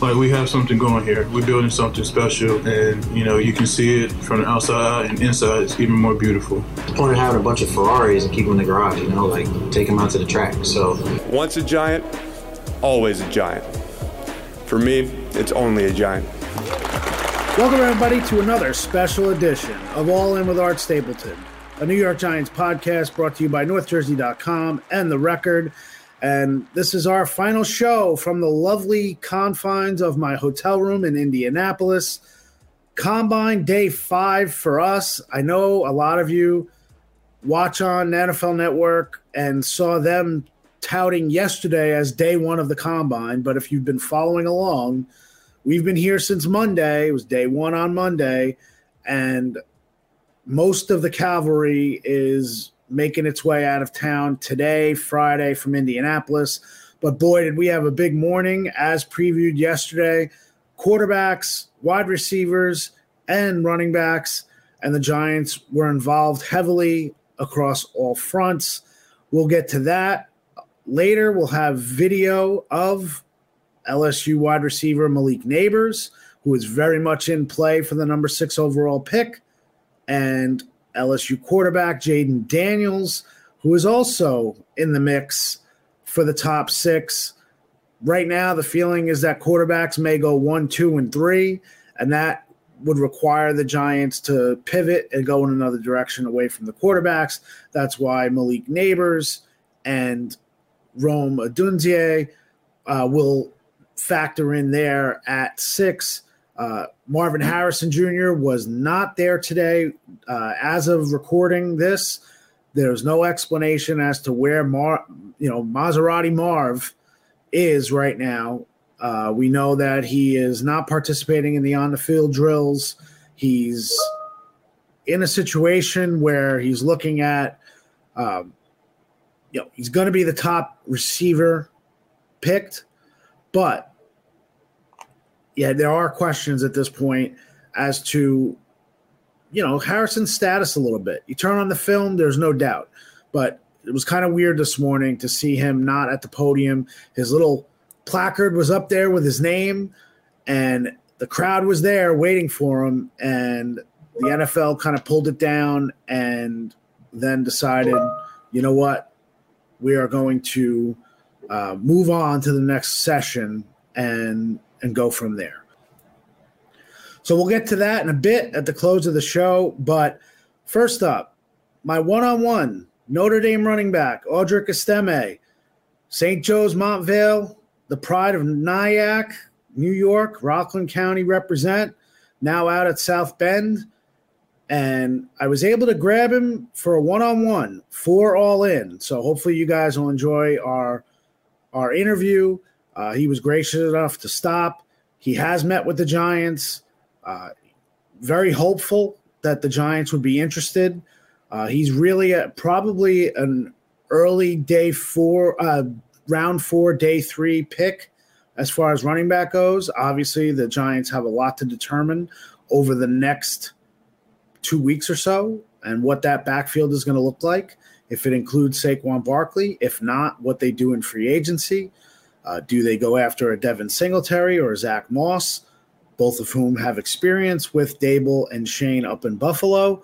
like we have something going here. We're building something special, and you know you can see it from the outside and inside. It's even more beautiful. The point of having a bunch of Ferraris and keep them in the garage, you know, like take them out to the track. So once a giant, always a giant. For me, it's only a giant. Welcome everybody to another special edition of All In with Art Stapleton, a New York Giants podcast brought to you by NorthJersey.com and The Record. And this is our final show from the lovely confines of my hotel room in Indianapolis. Combine day five for us. I know a lot of you watch on NFL Network and saw them touting yesterday as day one of the combine. But if you've been following along, we've been here since Monday. It was day one on Monday. And most of the cavalry is making its way out of town today, Friday from Indianapolis. But boy, did we have a big morning as previewed yesterday. Quarterbacks, wide receivers, and running backs. And the Giants were involved heavily across all fronts. We'll get to that later. We'll have video of LSU wide receiver Malik Nabers, who is very much in play for the number six overall pick. And LSU quarterback Jayden Daniels, who is also in the mix for the top six. Right now, the feeling is that quarterbacks may go one, two, and three, and that would require the Giants to pivot and go in another direction away from the quarterbacks. That's why Malik Nabers and Rome Odunze uh, will factor in there at six. Uh, Marvin Harrison Jr. was not there today. Uh, as of recording this, there's no explanation as to where Mar, you know, Maserati Marv is right now. Uh, we know that he is not participating in the on the field drills. He's in a situation where he's looking at, um, you know, he's going to be the top receiver picked, but yeah, there are questions at this point as to, you know, Harrison's status a little bit. You turn on the film, there's no doubt. But it was kind of weird this morning to see him not at the podium. His little placard was up there with his name, and the crowd was there waiting for him. And the NFL kind of pulled it down and then decided, you know what, we are going to uh, move on to the next session and and go from there. So we'll get to that in a bit at the close of the show. But first up, my one on one Notre Dame running back, Audric Estime, St. Joe's Montvale, the pride of Nyack, New York, Rockland County represent, now out at South Bend. And I was able to grab him for a one on one for all in. So hopefully you guys will enjoy our our interview. Uh, he was gracious enough to stop. He has met with the Giants. Uh, very hopeful that the Giants would be interested. Uh, he's really a, probably an early day four, uh, round four, day three pick as far as running back goes. Obviously, the Giants have a lot to determine over the next two weeks or so and what that backfield is going to look like. If it includes Saquon Barkley, if not, what they do in free agency. Uh, do they go after a Devin Singletary or a Zach Moss, both of whom have experience with Daboll and Schoen up in Buffalo,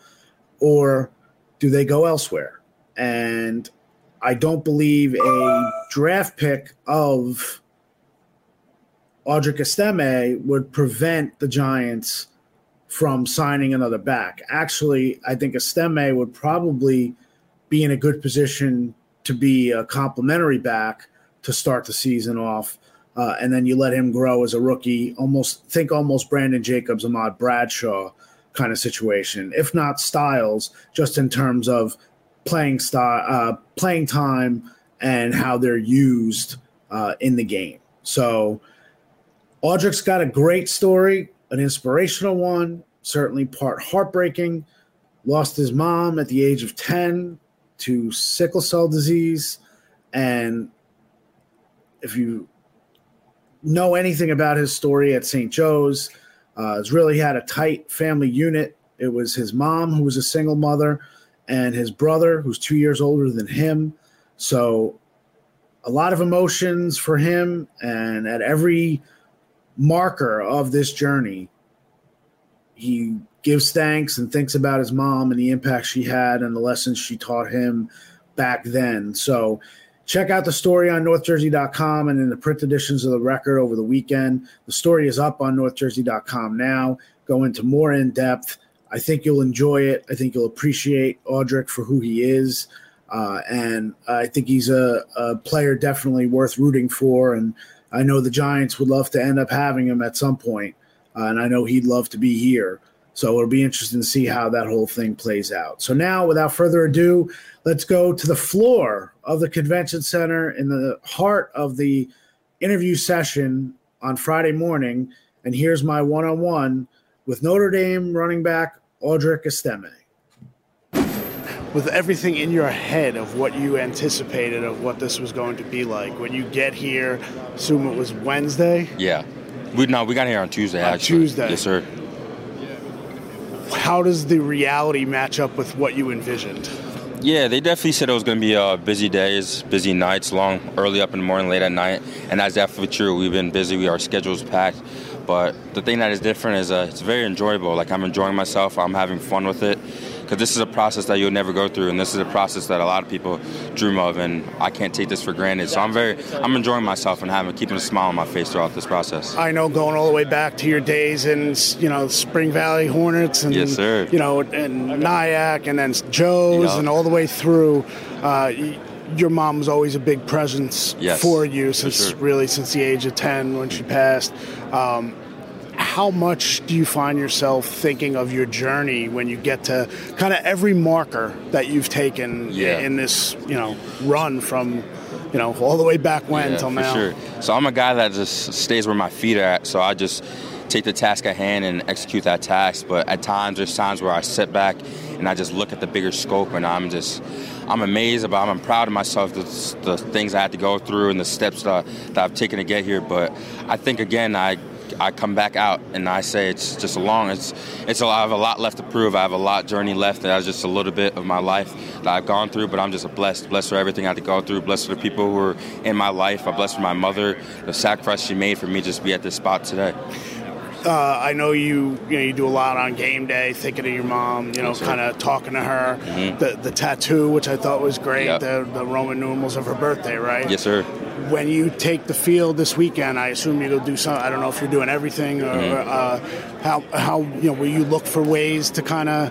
or do they go elsewhere? And I don't believe a draft pick of Audric Estime would prevent the Giants from signing another back. Actually, I think Estime would probably be in a good position to be a complementary back to start the season off. Uh, and then you let him grow as a rookie, almost think almost Brandon Jacobs, Ahmad Bradshaw kind of situation, if not styles, just in terms of playing style, uh, playing time, and how they're used uh, in the game. So Audric's got a great story, an inspirational one, certainly part heartbreaking. Lost his mom at the age of 10 to sickle cell disease. And if you know anything about his story at St. Joe's, uh, has really had a tight family unit. It was his mom, who was a single mother, and his brother, who's two years older than him. So, a lot of emotions for him. And at every marker of this journey. He gives thanks and thinks about his mom and the impact she had and the lessons she taught him back then. So check out the story on northjersey.com and in the print editions of the record over the weekend. The story is up on northjersey.com now. Go into more in depth. I think you'll enjoy it. I think you'll appreciate Audric for who he is. Uh, and I think he's a, a player definitely worth rooting for. And I know the Giants would love to end up having him at some point, uh, and I know he'd love to be here. So it'll be interesting to see how that whole thing plays out. So now, without further ado, let's go to the floor of the convention center in the heart of the interview session on Friday morning. And here's my one on one with Notre Dame running back Audric Estime with everything in your head of what you anticipated of what this was going to be like when you get here assume it was wednesday? Yeah. We no we got here on tuesday on actually. Tuesday. Yes sir how does the reality match up with what you envisioned yeah, they definitely said it was going to be uh, busy days, busy nights, long, early up in the morning, late at night, and that's definitely true. We've been busy. We our schedules packed, but the thing that is different is uh, it's very enjoyable. Like I'm enjoying myself. I'm having fun with it because this is a process that you'll never go through, and this is a process that a lot of people dream of, and I can't take this for granted. So I'm very, I'm enjoying myself and having keeping a smile on my face throughout this process. I know going all the way back to your days in, you know, Spring Valley Hornets, and yes, sir. you know, and Nyack, and then Joe's, and all the way through. Uh, your mom was always a big presence yes, for you since for sure. really since the age of 10 when she passed um, how much do you find yourself thinking of your journey when you get to kind of every marker that you've taken yeah. in this, you know, run from, you know, all the way back when yeah, till for now? Sure. So I'm a guy that just stays where my feet are at. So I just take the task at hand and execute that task. But at times, there's times where I sit back and I just look at the bigger scope, and I'm just I'm amazed about. I'm proud of myself the, the things I had to go through and the steps that, that I've taken to get here. But I think again, I I come back out and I say it's just a long. It's it's a, I have a lot left to prove. I have a lot journey left. That's just a little bit of my life that I've gone through. But I'm just blessed, blessed for everything I had to go through. Blessed for the people who are in my life. I'm blessed for my mother, the sacrifice she made for me just to be at this spot today. Uh, I know you you know you do a lot on game day, thinking of your mom, you know, kind of talking to her. Mhm. The the tattoo, which I thought was great, Yep. the the Roman numerals of her birthday, right? Yes, sir. When you take the field this weekend, I assume you'll do some. I don't know if you're doing everything or Mhm. uh, how how you know will you look for ways to kind of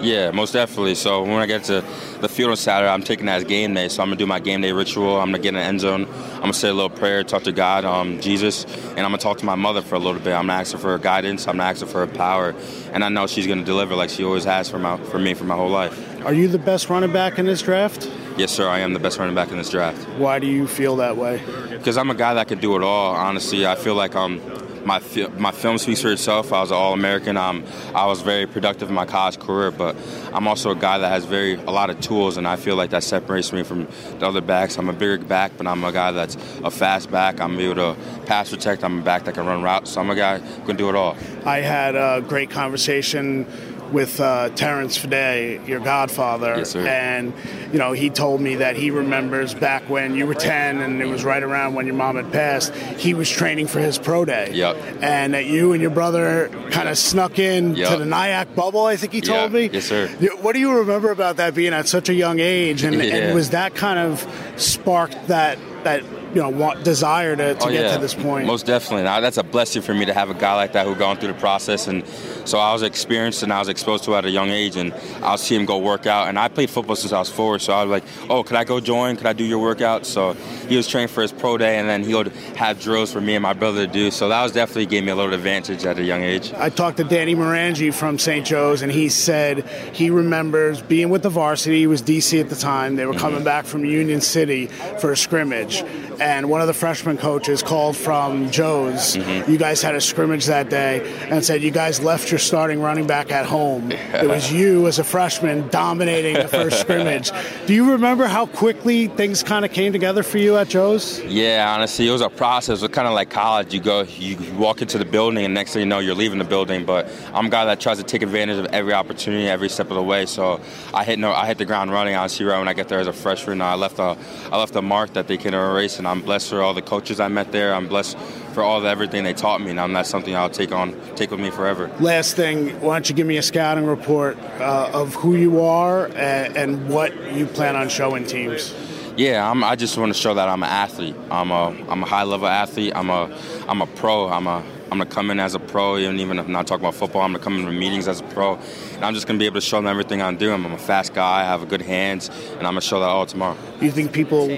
Yeah, most definitely. So when I get to the field on Saturday, I'm taking that as game day. So I'm gonna do my game day ritual. I'm gonna get in the end zone. I'm gonna say a little prayer, talk to God, um, Jesus, and I'm gonna talk to my mother for a little bit. I'm gonna ask her for her guidance. I'm gonna ask her for her power, and I know she's gonna deliver like she always has for my for me for my whole life. Are you the best running back in this draft? Yes, sir. I am the best running back in this draft Why do you feel that way? because I'm a guy that can do it all. Honestly, I feel like um. My, my film speaks for itself. I was an All-American. Um, I was very productive in my college career, but I'm also a guy that has very a lot of tools, and I feel like that separates me from the other backs. I'm a bigger back, but I'm a guy that's a fast back. I'm able to pass protect. I'm a back that can run routes. So I'm a guy who can do it all. I had a great conversation with uh, Terrence Fede, your godfather, Yes, sir. and you know he told me that he remembers back when you were 10 and it was right around when your mom had passed. He was training for his pro day, Yep. and that you and your brother kind of snuck in Yep. to the Nyack bubble. I think he told Yeah. me. Yes, sir. What do you remember about that being at such a young age, and, Yeah. and was that kind of sparked that that you know want, desire to, to Oh, get yeah. to this point? Most definitely. Now, that's a blessing for me to have a guy like that who gone through the process. And so I was experienced and I was exposed to it at a young age. And I'll see him go work out. And I played football since I was four. So I was like, oh, could I go join? Could I do your workout? So he was trained for his pro day. And then he would have drills for me and my brother to do. So that was definitely gave me a little advantage at a young age. I talked to Danny Morangi from St. Joe's, and he said he remembers being with the varsity. He was DC at the time. They were mm-hmm. coming back from Union City for a scrimmage, and one of the freshman coaches called from Joe's. Mm-hmm. You guys had a scrimmage that day, and said you guys left your starting running back at home. It was you as a freshman dominating the first scrimmage. Do you remember how quickly things kind of came together for you at Joe's? Yeah, honestly, it was a process. It was kind of like college. You go, you walk into the building, and next thing you know, you're leaving the building. But I'm a guy that tries to take advantage of every opportunity, every step of the way. So I hit no, I hit the ground running. Honestly, right when I get there as a freshman, I left a, I left a mark that they can erase, and and I'm blessed for all the coaches I met there. I'm blessed for all the everything they taught me, and that's something I'll take on, take with me forever. Last thing, why don't you give me a scouting report uh, of who you are and, and what you plan on showing teams? Yeah, I'm, I just want to show that I'm an athlete. I'm a I'm a high level athlete. I'm a I'm a pro. I'm a I'm gonna come in as a pro, even even if I'm not talking about football. I'm gonna come in for meetings as a pro, and I'm just gonna be able to show them everything I'm doing. I'm a fast guy. I have a good hands, and I'm gonna show that all tomorrow. Do you think people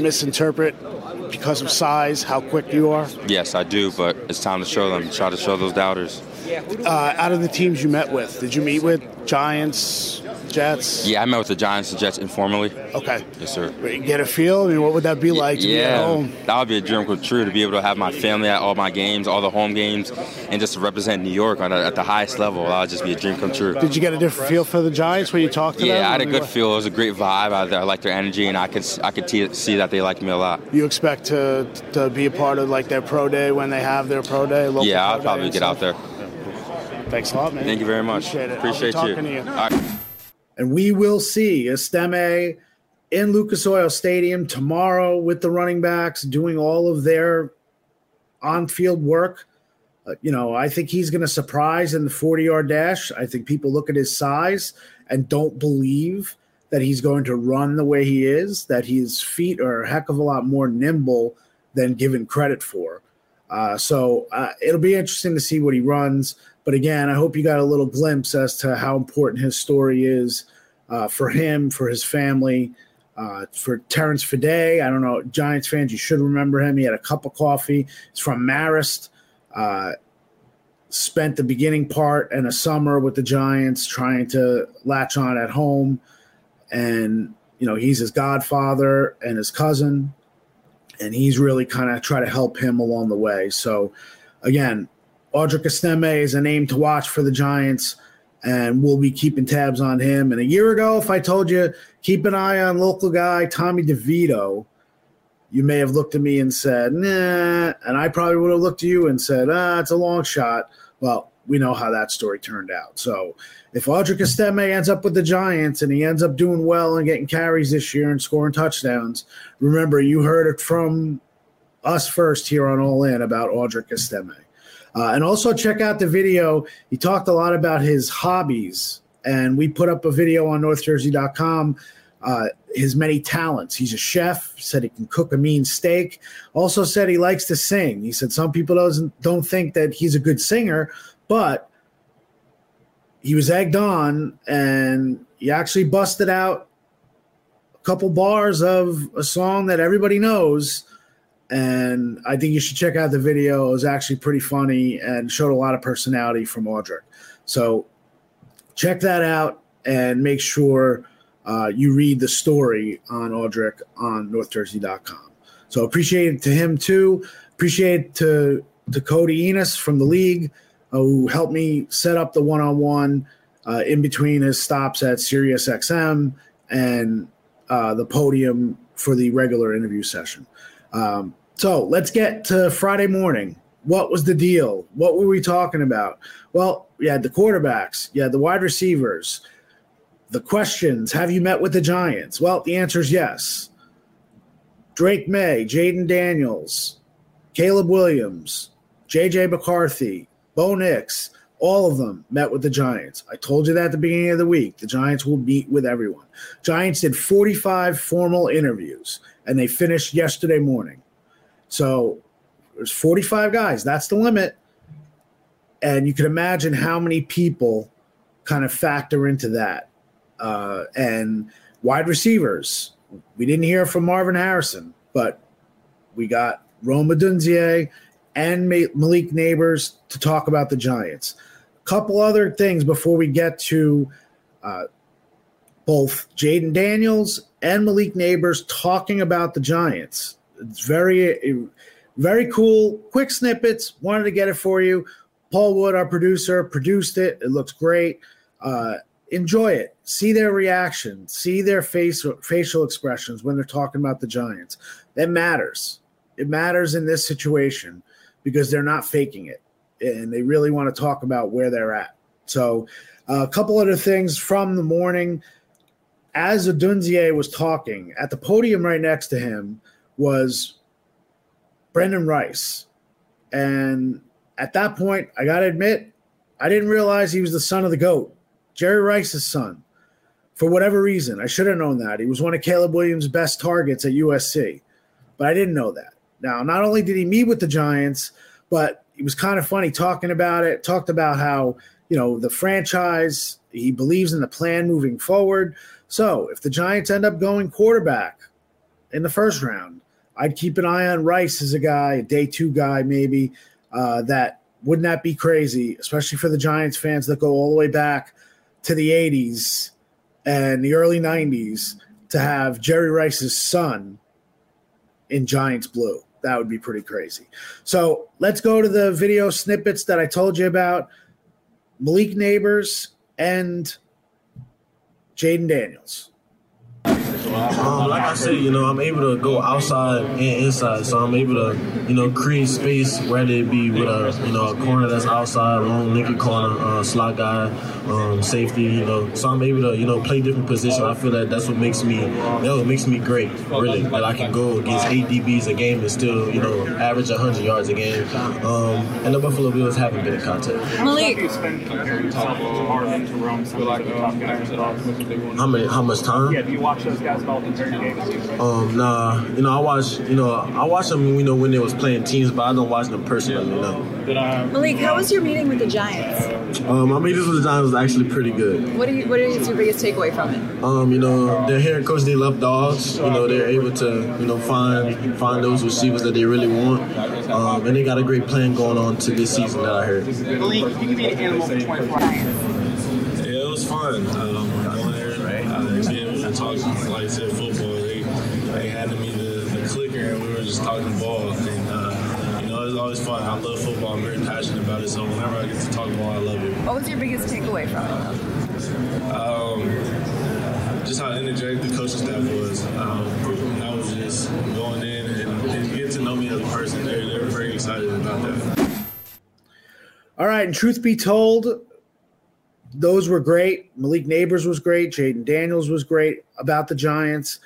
misinterpret because of size how quick you are? Yes, I do, but it's time to show them. Try to show those doubters. Uh, out of the teams you met with, did you meet with Giants, Jets? Yeah, I met with the Giants and Jets informally. Okay. Yes, sir. Get a feel. I mean, what would that be like to be at Yeah, home? that would be a dream come true to be able to have my family at all my games, all the home games, and just to represent New York on a, at the highest level. That would just be a dream come true. Did you get a different feel for the Giants when you talked to them? Yeah, I had a good what- feel. It was a great vibe. I, I liked their energy, and I could I could te- see that they liked me a lot. You expect to to be a part of like their pro day when they have their pro day? local Yeah, I'll probably get out there. Thanks a lot, man. Thank you very much. Appreciate it. Be Appreciate you. talking to you. All right. And we will see Estime in Lucas Oil Stadium tomorrow with the running backs doing all of their on field work. Uh, you know, I think he's going to surprise in the 40 yard dash. I think people look at his size and don't believe that he's going to run the way he is, that his feet are a heck of a lot more nimble than given credit for. Uh, so uh, it'll be interesting to see what he runs. But again, I hope you got a little glimpse as to how important his story is uh, for him, for his family, uh, for Terrence Fede. I don't know, Giants fans, you should remember him. He had a cup of coffee. He's from Marist. Uh, spent the beginning part and a summer with the Giants trying to latch on at home. And, you know, he's his godfather and his cousin. And he's really kind of try to help him along the way. So, again, Audric Estime is a name to watch for the Giants, and we'll be keeping tabs on him. And a year ago, if I told you keep an eye on local guy Tommy DeVito, you may have looked at me and said, nah, and I probably would have looked at you and said, ah, it's a long shot. Well, we know how that story turned out. So if Audric Estime ends up with the Giants and he ends up doing well and getting carries this year and scoring touchdowns, remember you heard it from us first here on All In about Audric Estime. Uh, and also check out the video. He talked a lot about his hobbies, and we put up a video on NorthJersey.com. Uh, his many talents. He's a chef. Said he can cook a mean steak. Also said he likes to sing. He said some people doesn't don't think that he's a good singer, but he was egged on, and he actually busted out a couple bars of a song that everybody knows and I think you should check out the video. It was actually pretty funny and showed a lot of personality from Audric. So check that out and make sure uh, you read the story on Audric on NorthJersey.com. So appreciate it to him too. Appreciate to to Cody Enos from the league uh, who helped me set up the one-on-one uh, in between his stops at SiriusXM and uh, the podium for the regular interview session. Um, so let's get to Friday morning. What was the deal? What were we talking about? Well, you had the quarterbacks, you had the wide receivers, the questions. Have you met with the Giants? Well, the answer is yes. Drake Maye, Jayden Daniels, Caleb Williams, JJ McCarthy, Bo Nix, all of them met with the Giants. I told you that at the beginning of the week. The Giants will meet with everyone. Giants did 45 formal interviews and they finished yesterday morning. So there's 45 guys. That's the limit. And you can imagine how many people kind of factor into that. Uh, and wide receivers, we didn't hear from Marvin Harrison, but we got Rome Odunze and Malik Nabers to talk about the Giants. A couple other things before we get to uh, both Jayden Daniels and Malik Nabers talking about the Giants. It's very, very cool. Quick snippets. Wanted to get it for you. Paul Wood, our producer, produced it. It looks great. Uh, enjoy it. See their reaction. See their face facial expressions when they're talking about the Giants. That matters. It matters in this situation because they're not faking it, and they really want to talk about where they're at. So, uh, a couple other things from the morning. As Odunze was talking at the podium right next to him was Brendan Rice. And at that point, I got to admit, I didn't realize he was the son of the GOAT, Jerry Rice's son. For whatever reason, I should have known that. He was one of Caleb Williams' best targets at USC, but I didn't know that. Now, not only did he meet with the Giants, but it was kind of funny talking about it, talked about how, you know, the franchise, he believes in the plan moving forward. So if the Giants end up going quarterback in the first round, I'd keep an eye on Rice as a guy, a day two guy, maybe. Uh, that wouldn't that be crazy, especially for the Giants fans that go all the way back to the 80s and the early 90s to have Jerry Rice's son in Giants blue. That would be pretty crazy. So let's go to the video snippets that I told you about Malik Nabers and Jayden Daniels. Um, like I said, you know, I'm able to go outside and inside, so I'm able to, you know, create space, whether it be with a, you know, a corner that's outside, long Lincoln corner, uh, slot guy, um, safety, you know, so I'm able to, you know, play different positions. I feel that that's what makes me, that's what makes me great, really. That I can go against eight DBs a game and still, you know, average 100 yards a game. Um, and the Buffalo Bills haven't been in contact. Malik, How many? How much time? Yeah, do you watch those guys at all compared to games? Um, nah, you know, I watch, you know, I watch them, you know, when they was playing teams, but I don't watch them personally, you know. Malik, how was your meeting with the Giants? Um, my meetings with the Giants was actually pretty good. What do you, what is your biggest takeaway from it? Um, you know, their head coach, they love dogs. You know, they're able to, you know, find find those receivers that they really want. Um, and they got a great plan going on to this season that I heard. Malik, you can be an animal for 24 hours. Yeah, it was fun. Um, I love football. I'm very passionate about it. So whenever I get to talk ball, I love it. What was your biggest takeaway from it? Um, just how energetic the coaching staff was. Um, and I was just going in and, and get to know me as a person. They're, they're very excited about that. All right, and truth be told, those were great. Malik Nabers was great. Jayden Daniels was great about the Giants.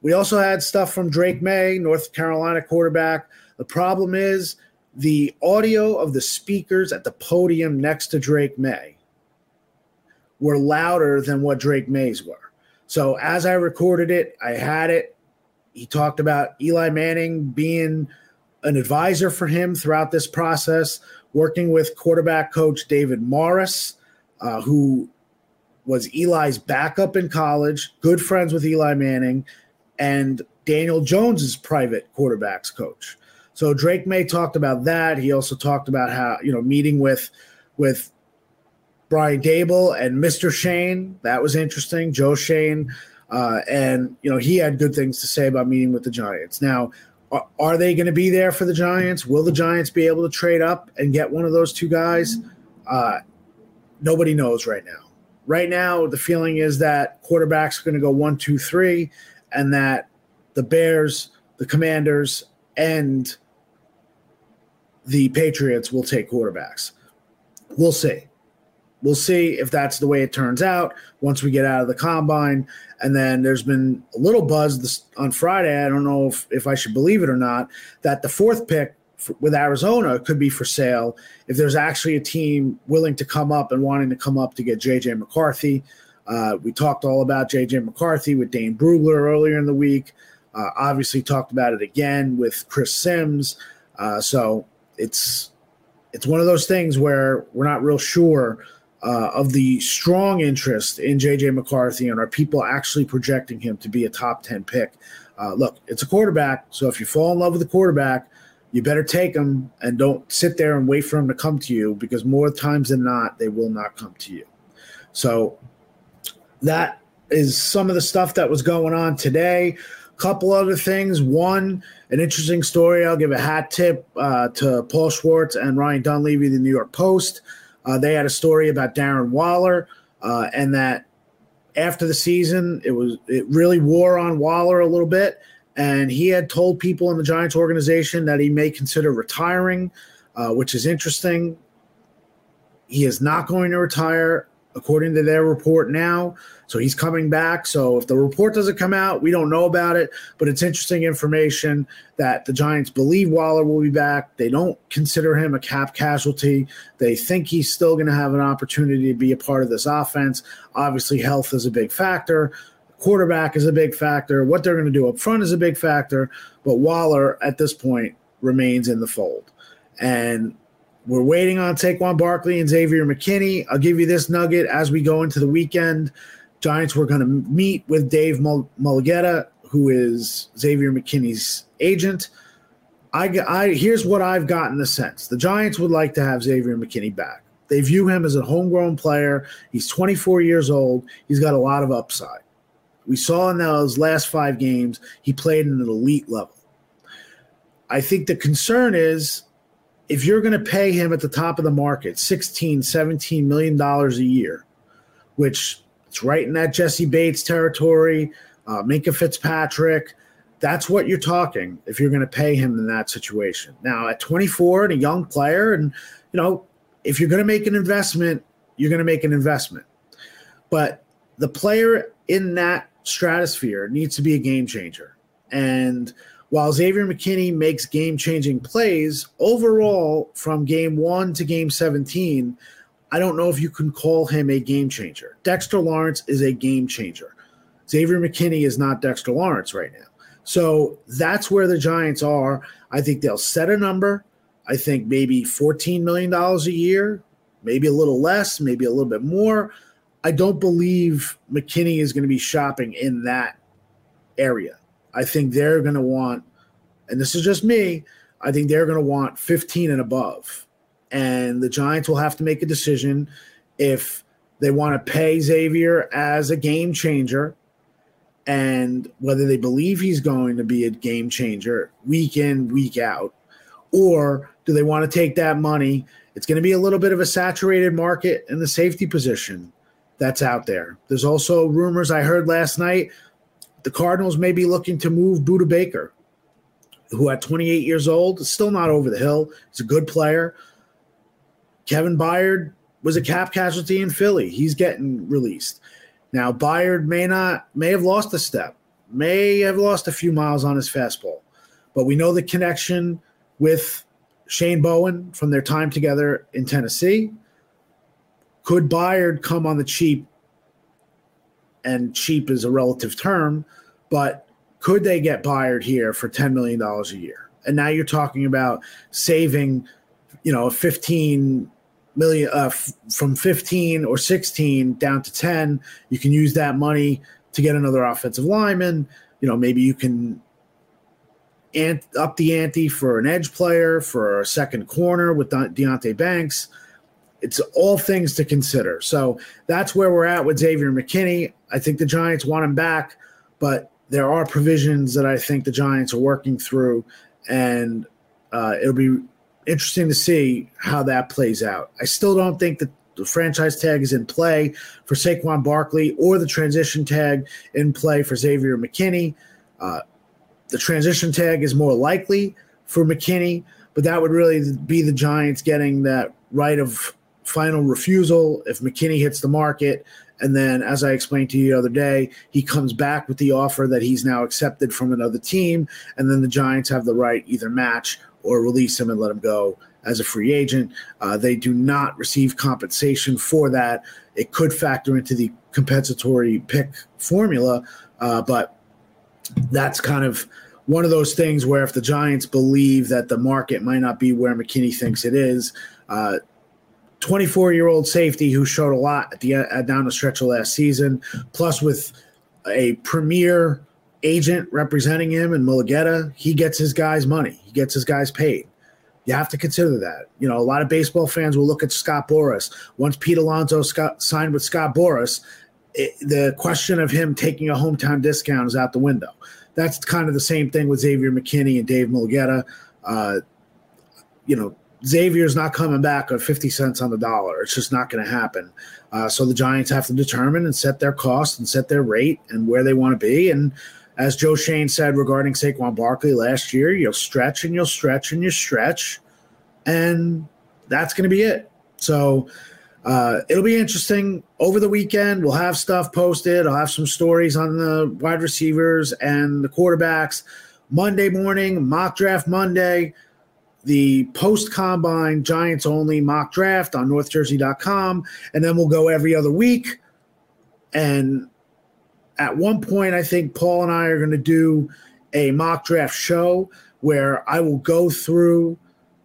We also had stuff from Drake Maye, North Carolina quarterback. The problem is the audio of the speakers at the podium next to Drake Maye were louder than what Drake Maye's were. So as I recorded it, I had it. He talked about Eli Manning being an advisor for him throughout this process, working with quarterback coach David Morris, uh, who was Eli's backup in college, good friends with Eli Manning, and Daniel Jones's private quarterbacks coach. So Drake Maye talked about that. He also talked about how you know meeting with with Brian Daboll and Mr. Schoen. That was interesting. Joe Schoen, uh, and you know he had good things to say about meeting with the Giants. Now, are, are they going to be there for the Giants? Will the Giants be able to trade up and get one of those two guys? Uh, nobody knows right now. Right now, the feeling is that quarterbacks are going to go one, two, three, and that the Bears, the Commanders, and the Patriots will take quarterbacks. We'll see. We'll see if that's the way it turns out once we get out of the combine. And then there's been a little buzz this, on Friday. I don't know if, if I should believe it or not that the fourth pick f- with Arizona could be for sale if there's actually a team willing to come up and wanting to come up to get JJ McCarthy. Uh, we talked all about JJ McCarthy with Dane Brugler earlier in the week. Uh, obviously, talked about it again with Chris Sims. Uh, so it's it's one of those things where we're not real sure uh, of the strong interest in JJ McCarthy and are people actually projecting him to be a top 10 pick. Uh, look, it's a quarterback. So if you fall in love with the quarterback, you better take him and don't sit there and wait for him to come to you because more times than not, they will not come to you. So that is some of the stuff that was going on today. Couple other things. One, an interesting story. I'll give a hat tip uh, to Paul Schwartz and Ryan Dunleavy, the New York Post. Uh, they had a story about Darren Waller, uh, and that after the season, it was it really wore on Waller a little bit, and he had told people in the Giants organization that he may consider retiring, uh, which is interesting. He is not going to retire. According to their report now. So he's coming back. So if the report doesn't come out, we don't know about it. But it's interesting information that the Giants believe Waller will be back. They don't consider him a cap casualty. They think he's still going to have an opportunity to be a part of this offense. Obviously, health is a big factor. Quarterback is a big factor. What they're going to do up front is a big factor. But Waller, at this point, remains in the fold. And we're waiting on Saquon Barkley and Xavier McKinney. I'll give you this nugget as we go into the weekend. Giants were going to meet with Dave Mul- Mulugheta, who is Xavier McKinney's agent. I, I here's what I've gotten the sense: the Giants would like to have Xavier McKinney back. They view him as a homegrown player. He's 24 years old. He's got a lot of upside. We saw in those last five games he played in an elite level. I think the concern is if you're going to pay him at the top of the market 16 17 million dollars a year which it's right in that jessie bates territory uh, Minkah fitzpatrick that's what you're talking if you're going to pay him in that situation. Now at 24 and a young player and you know if you're going to make an investment you're going to make an investment. But the player in that stratosphere needs to be a game changer. And while Xavier McKinney makes game changing plays, overall, from game one to game 17, I don't know if you can call him a game changer. Dexter Lawrence is a game changer. Xavier McKinney is not Dexter Lawrence right now. So that's where the Giants are. I think they'll set a number. I think maybe $14 million a year, maybe a little less, maybe a little bit more. I don't believe McKinney is going to be shopping in that area. I think they're going to want, and this is just me, I think they're going to want 15 and above. And the Giants will have to make a decision if they want to pay Xavier as a game changer and whether they believe he's going to be a game changer week in, week out, or do they want to take that money? It's going to be a little bit of a saturated market in the safety position that's out there. There's also rumors I heard last night the Cardinals may be looking to move Budda Baker, who at 28 years old is still not over the hill. He's a good player. Kevin Byard was a cap casualty in Philly. He's getting released. Now Byard may not may have lost a step, may have lost a few miles on his fastball, but we know the connection with Shane Bowen from their time together in Tennessee. Could Byard come on the cheap and cheap is a relative term, but could they get Byard here for $10 million a year? And now you're talking about saving, you know, 15 million uh, f- from 15 or 16 down to 10. You can use that money to get another offensive lineman. You know, maybe you can ant- up the ante for an edge player, for a second corner with De- Deonte Banks it's all things to consider. So that's where we're at with Xavier McKinney. I think the Giants want him back, but there are provisions that I think the Giants are working through, and uh, it'll be interesting to see how that plays out. I still don't think that the franchise tag is in play for Saquon Barkley or the transition tag in play for Xavier McKinney. Uh, the transition tag is more likely for McKinney, but that would really be the Giants getting that right of final refusal if McKinney hits the market. And then, as I explained to you the other day, he comes back with the offer that he's now accepted from another team. And then the Giants have the right either match or release him and let him go as a free agent. Uh, they do not receive compensation for that. It could factor into the compensatory pick formula, uh, but that's kind of one of those things where if the Giants believe that the market might not be where McKinney thinks it is, uh, 24 year old safety who showed a lot at the uh, down the stretch of last season, plus with a premier agent representing him and Mulugheta, he gets his guys money. He gets his guys paid. You have to consider that. You know, a lot of baseball fans will look at Scott Boras. Once Pete Alonso Scott, signed with Scott Boras, it, the question of him taking a hometown discount is out the window. That's kind of the same thing with Xavier McKinney and Dave Mulugheta. Uh, you know, Xavier's not coming back at 50 cents on the dollar. It's just not going to happen. Uh, so the Giants have to determine and set their cost and set their rate and where they want to be. And as Joe Schoen said regarding Saquon Barkley last year, you'll stretch and you'll stretch and you stretch, and that's going to be it. So uh, it'll be interesting over the weekend. We'll have stuff posted. I'll have some stories on the wide receivers and the quarterbacks. Monday morning, mock draft Monday, the post combine Giants only mock draft on NorthJersey.com, and then we'll go every other week. And at one point, I think Paul and I are going to do a mock draft show where I will go through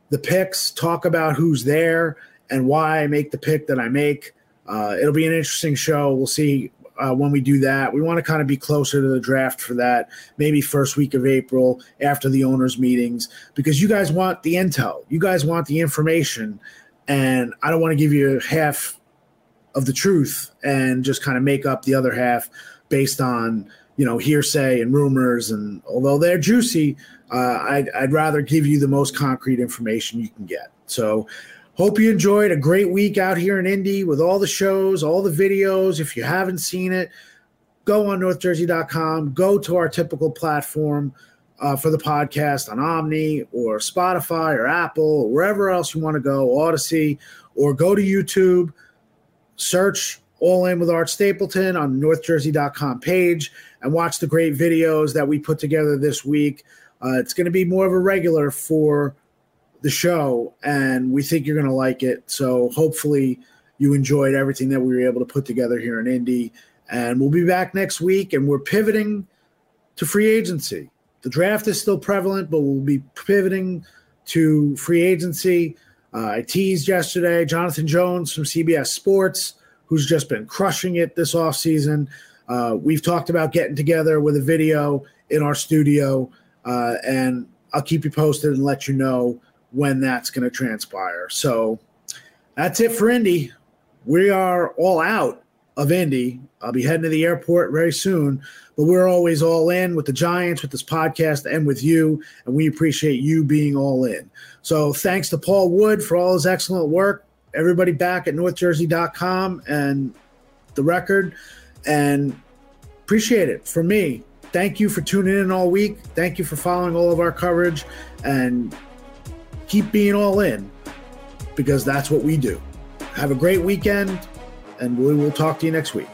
the picks, talk about who's there, and why I make the pick that I make. Uh, it'll be an interesting show. We'll see uh, when we do that. We want to kind of be closer to the draft for that, maybe first week of April after the owners' meetings, because you guys want the intel, you guys want the information, and I don't want to give you half of the truth and just kind of make up the other half based on you know hearsay and rumors. And although they're juicy, uh, I'd, I'd rather give you the most concrete information you can get. So. Hope you enjoyed a great week out here in Indy with all the shows, all the videos. If you haven't seen it, go on northjersey.com, go to our typical platform uh, for the podcast on Omni or Spotify or Apple or wherever else you want to go, Odyssey, or go to YouTube, search All In with Art Stapleton on northjersey.com page and watch the great videos that we put together this week. Uh, it's going to be more of a regular for the show, and we think you're going to like it. So hopefully you enjoyed everything that we were able to put together here in Indy. And we'll be back next week, and we're pivoting to free agency. The draft is still prevalent, but we'll be pivoting to free agency. Uh, I teased yesterday Jonathan Jones from CBS Sports, who's just been crushing it this offseason. Uh, we've talked about getting together with a video in our studio, uh, and I'll keep you posted and let you know when that's going to transpire. So that's it for Indy. We are all out of Indy. I'll be heading to the airport very soon, but we're always all in with the Giants, with this podcast, and with you. And we appreciate you being all in. So thanks to Paul Wood for all his excellent work. Everybody back at northjersey.com and the record. And appreciate it. For me, thank you for tuning in all week. Thank you for following all of our coverage. And keep being all in because that's what we do. Have a great weekend, and we will talk to you next week.